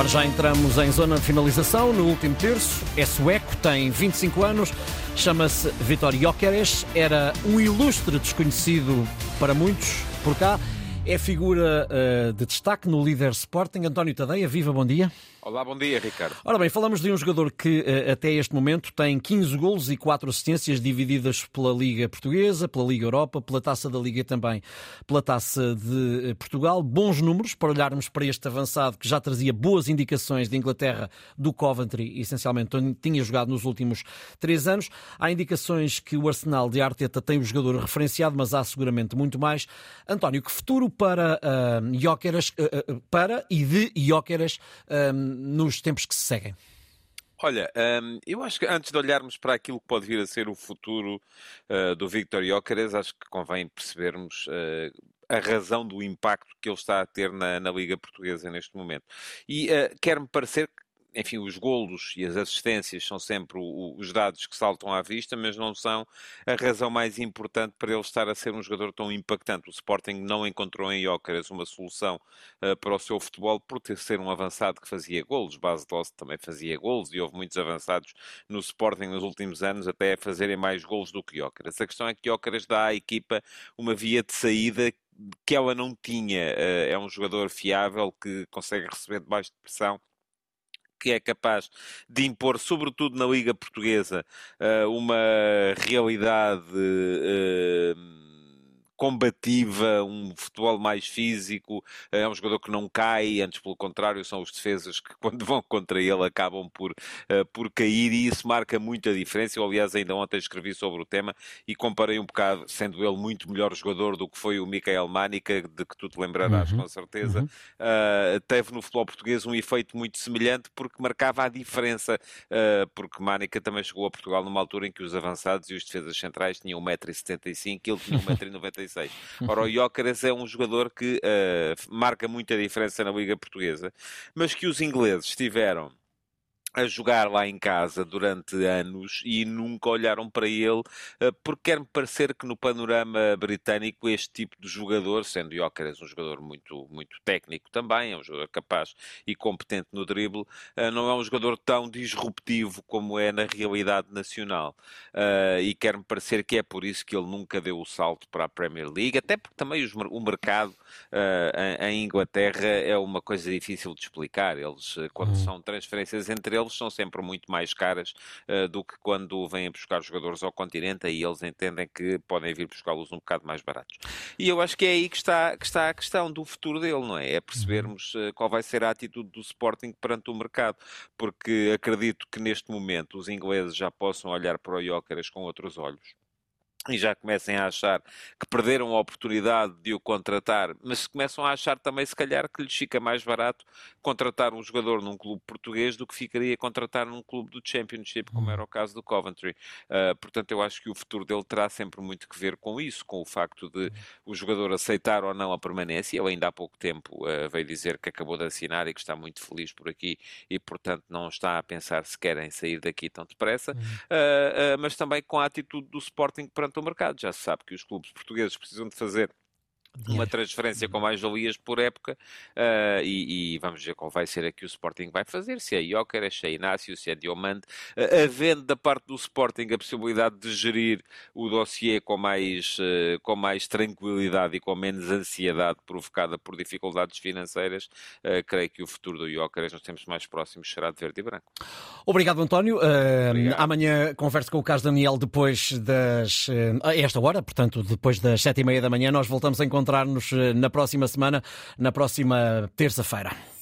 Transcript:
Para já entramos em zona de finalização no último terço. É sueco, tem 25 anos, chama-se Vitor Jokeres, era um ilustre desconhecido para muitos por cá. É figura uh, de destaque no líder Sporting. António Tadeia, viva, bom dia. Olá, bom dia, Ricardo. Ora bem, falamos de um jogador que eh, até este momento tem 15 golos e 4 assistências divididas pela Liga Portuguesa, pela Liga Europa, pela Taça da Liga também, pela Taça de eh, Portugal. Bons números para olharmos para este avançado que já trazia boas indicações de Inglaterra, do Coventry, essencialmente onde tinha jogado nos últimos três anos. Há indicações que o Arsenal de Arteta tem o jogador referenciado, mas há seguramente muito mais. António, que futuro para uh, uh, para e de Jóqueras nos tempos que se seguem? Olha, um, eu acho que antes de olharmos para aquilo que pode vir a ser o futuro uh, do Victor Jóqueres, acho que convém percebermos uh, a razão do impacto que ele está a ter na, na Liga Portuguesa neste momento. E uh, quer-me parecer que enfim, os golos e as assistências são sempre os dados que saltam à vista, mas não são a razão mais importante para ele estar a ser um jogador tão impactante. O Sporting não encontrou em Jóqueres uma solução uh, para o seu futebol por ter ser um avançado que fazia golos. Base Dost também fazia golos e houve muitos avançados no Sporting nos últimos anos até a fazerem mais golos do que Jóqueres. A questão é que Jóqueres dá à equipa uma via de saída que ela não tinha. Uh, é um jogador fiável que consegue receber debaixo de pressão que é capaz de impor, sobretudo na Liga Portuguesa, eh, uma realidade eh, combativa, um futebol mais físico, é um jogador que não cai, antes pelo contrário, são os defesas que quando vão contra ele acabam por, uh, por cair e isso marca muita diferença. Eu, aliás, ainda ontem escrevi sobre o tema e comparei um bocado, sendo ele muito melhor jogador do que foi o Mikael Manica, de que tu te lembrarás uhum. com certeza, uhum. uh, teve no futebol português um efeito muito semelhante porque marcava a diferença, uh, porque Manica também chegou a Portugal numa altura em que os avançados e os defesas centrais tinham 1,75m, ele tinha 1,96m. 2016. Ora, o Jóqueres é um jogador que uh, marca muita diferença na Liga Portuguesa, mas que os ingleses tiveram a jogar lá em casa durante anos e nunca olharam para ele, eh, porque quer-me parecer que no panorama britânico este tipo de jogador, sendo Jóqueres um jogador muito, muito técnico também, é um jogador capaz e competente no drible, eh, não é um jogador tão disruptivo como é na realidade nacional. Eh, e quer-me parecer que é por isso que ele nunca deu o salto para a Premier League, até porque também o mercado em Inglaterra é uma coisa difícil de explicar. Eles, quando uhum. são transferências entre eles são sempre muito mais caras uh, do que quando vêm buscar jogadores ao continente e eles entendem que podem vir buscá-los um bocado mais baratos. E eu acho que é aí que está, que está a questão do futuro dele, não é? É percebermos uh, qual vai ser a atitude do Sporting perante o mercado, porque acredito que neste momento os ingleses já possam olhar para o Jóqueres com outros olhos e já comecem a achar que perderam a oportunidade de o contratar, mas começam a achar também, se calhar, que lhes fica mais barato contratar um jogador num clube português do que ficaria contratar num clube do Championship, como era o caso do Coventry. Uh, portanto, eu acho que o futuro dele terá sempre muito que ver com isso, com o facto de o jogador aceitar ou não a permanência. Ele ainda há pouco tempo uh, veio dizer que acabou de assinar e que está muito feliz por aqui e, portanto, não está a pensar se querem sair daqui tão depressa, uh, mas também com a atitude do Sporting perante o mercado. Já se sabe que os clubes portugueses precisam de fazer uma transferência com mais valias por época uh, e, e, vamos ver qual vai ser aqui o Sporting vai fazer, se é Joker, se é Inácio, se é Diomande, uh, havendo da parte do Sporting a possibilidade de gerir o dossiê com mais, uh, com mais tranquilidade e com menos ansiedade provocada por dificuldades financeiras, creio que o futuro do Joker nos tempos mais próximos será de verde e branco. Obrigado António, Obrigado. amanhã converso com o Carlos Daniel depois das, a esta hora, portanto depois das sete e meia da manhã nós voltamos a encontrar encontrar-nos eh, na próxima semana, na próxima terça-feira.